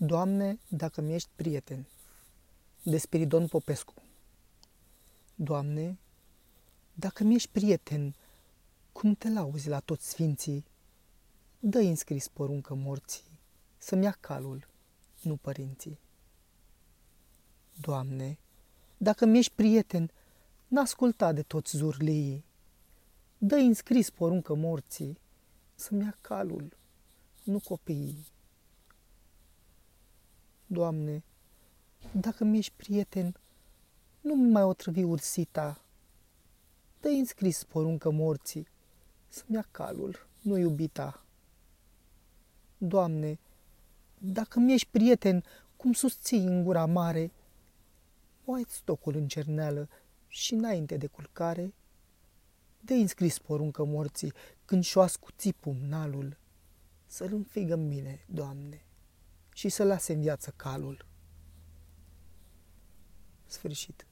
Doamne, dacă mi ești prieten, de Spiridon Popescu. Doamne, dacă mi ești prieten, cum te lauzi la toți sfinții, dă înscris poruncă morții, să-mi ia calul, nu părinții. Doamne, dacă mi ești prieten, n-asculta de toți zurliii, dă înscris poruncă morții, să-mi ia calul, nu copiii. Doamne, dacă mi-ești prieten, nu-mi mai otrăvi ursita. dă înscris poruncă morții, să-mi ia calul, nu iubita. Doamne, dacă mi-ești prieten, cum susții în gura mare, moai stocul în cerneală și înainte de culcare, dă înscris poruncă morții când și-o ascuți pumnalul, să-l înfigă în mine, Doamne, și să lase în viață calul. Sfârșit.